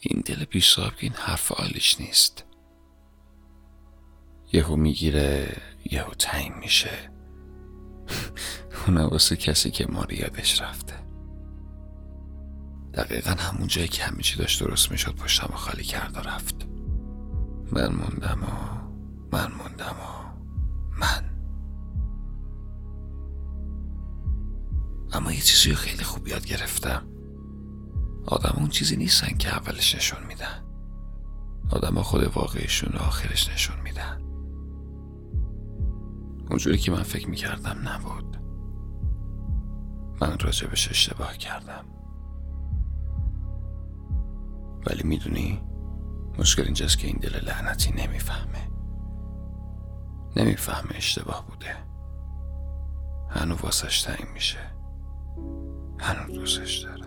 این دل بیصاب که این حرف عالیش نیست. یهو می‌گیره یهو تعیین میشه. اونه واسه کسی که ما یادش رفته. دقیقا همون جایی که همه چی داشت درست می‌شد پشتم خالی کرد و رفت. من موندم و من موندم و من. اما یه چیزی خیلی خوب یاد گرفتم. آدم اون چیزی نیستن که اولش نشون میدن. آدم خود واقعیشون رو آخرش نشون میدن. اونجوری که من فکر می‌کردم نبود. من راجبش اشتباه کردم. ولی می‌دونی مشکل اینجاست که این دل لعنتی نمی‌فهمه. نمی‌فهمه اشتباه بوده. هنو واسش تعیین میشه. هنو دوستش داره.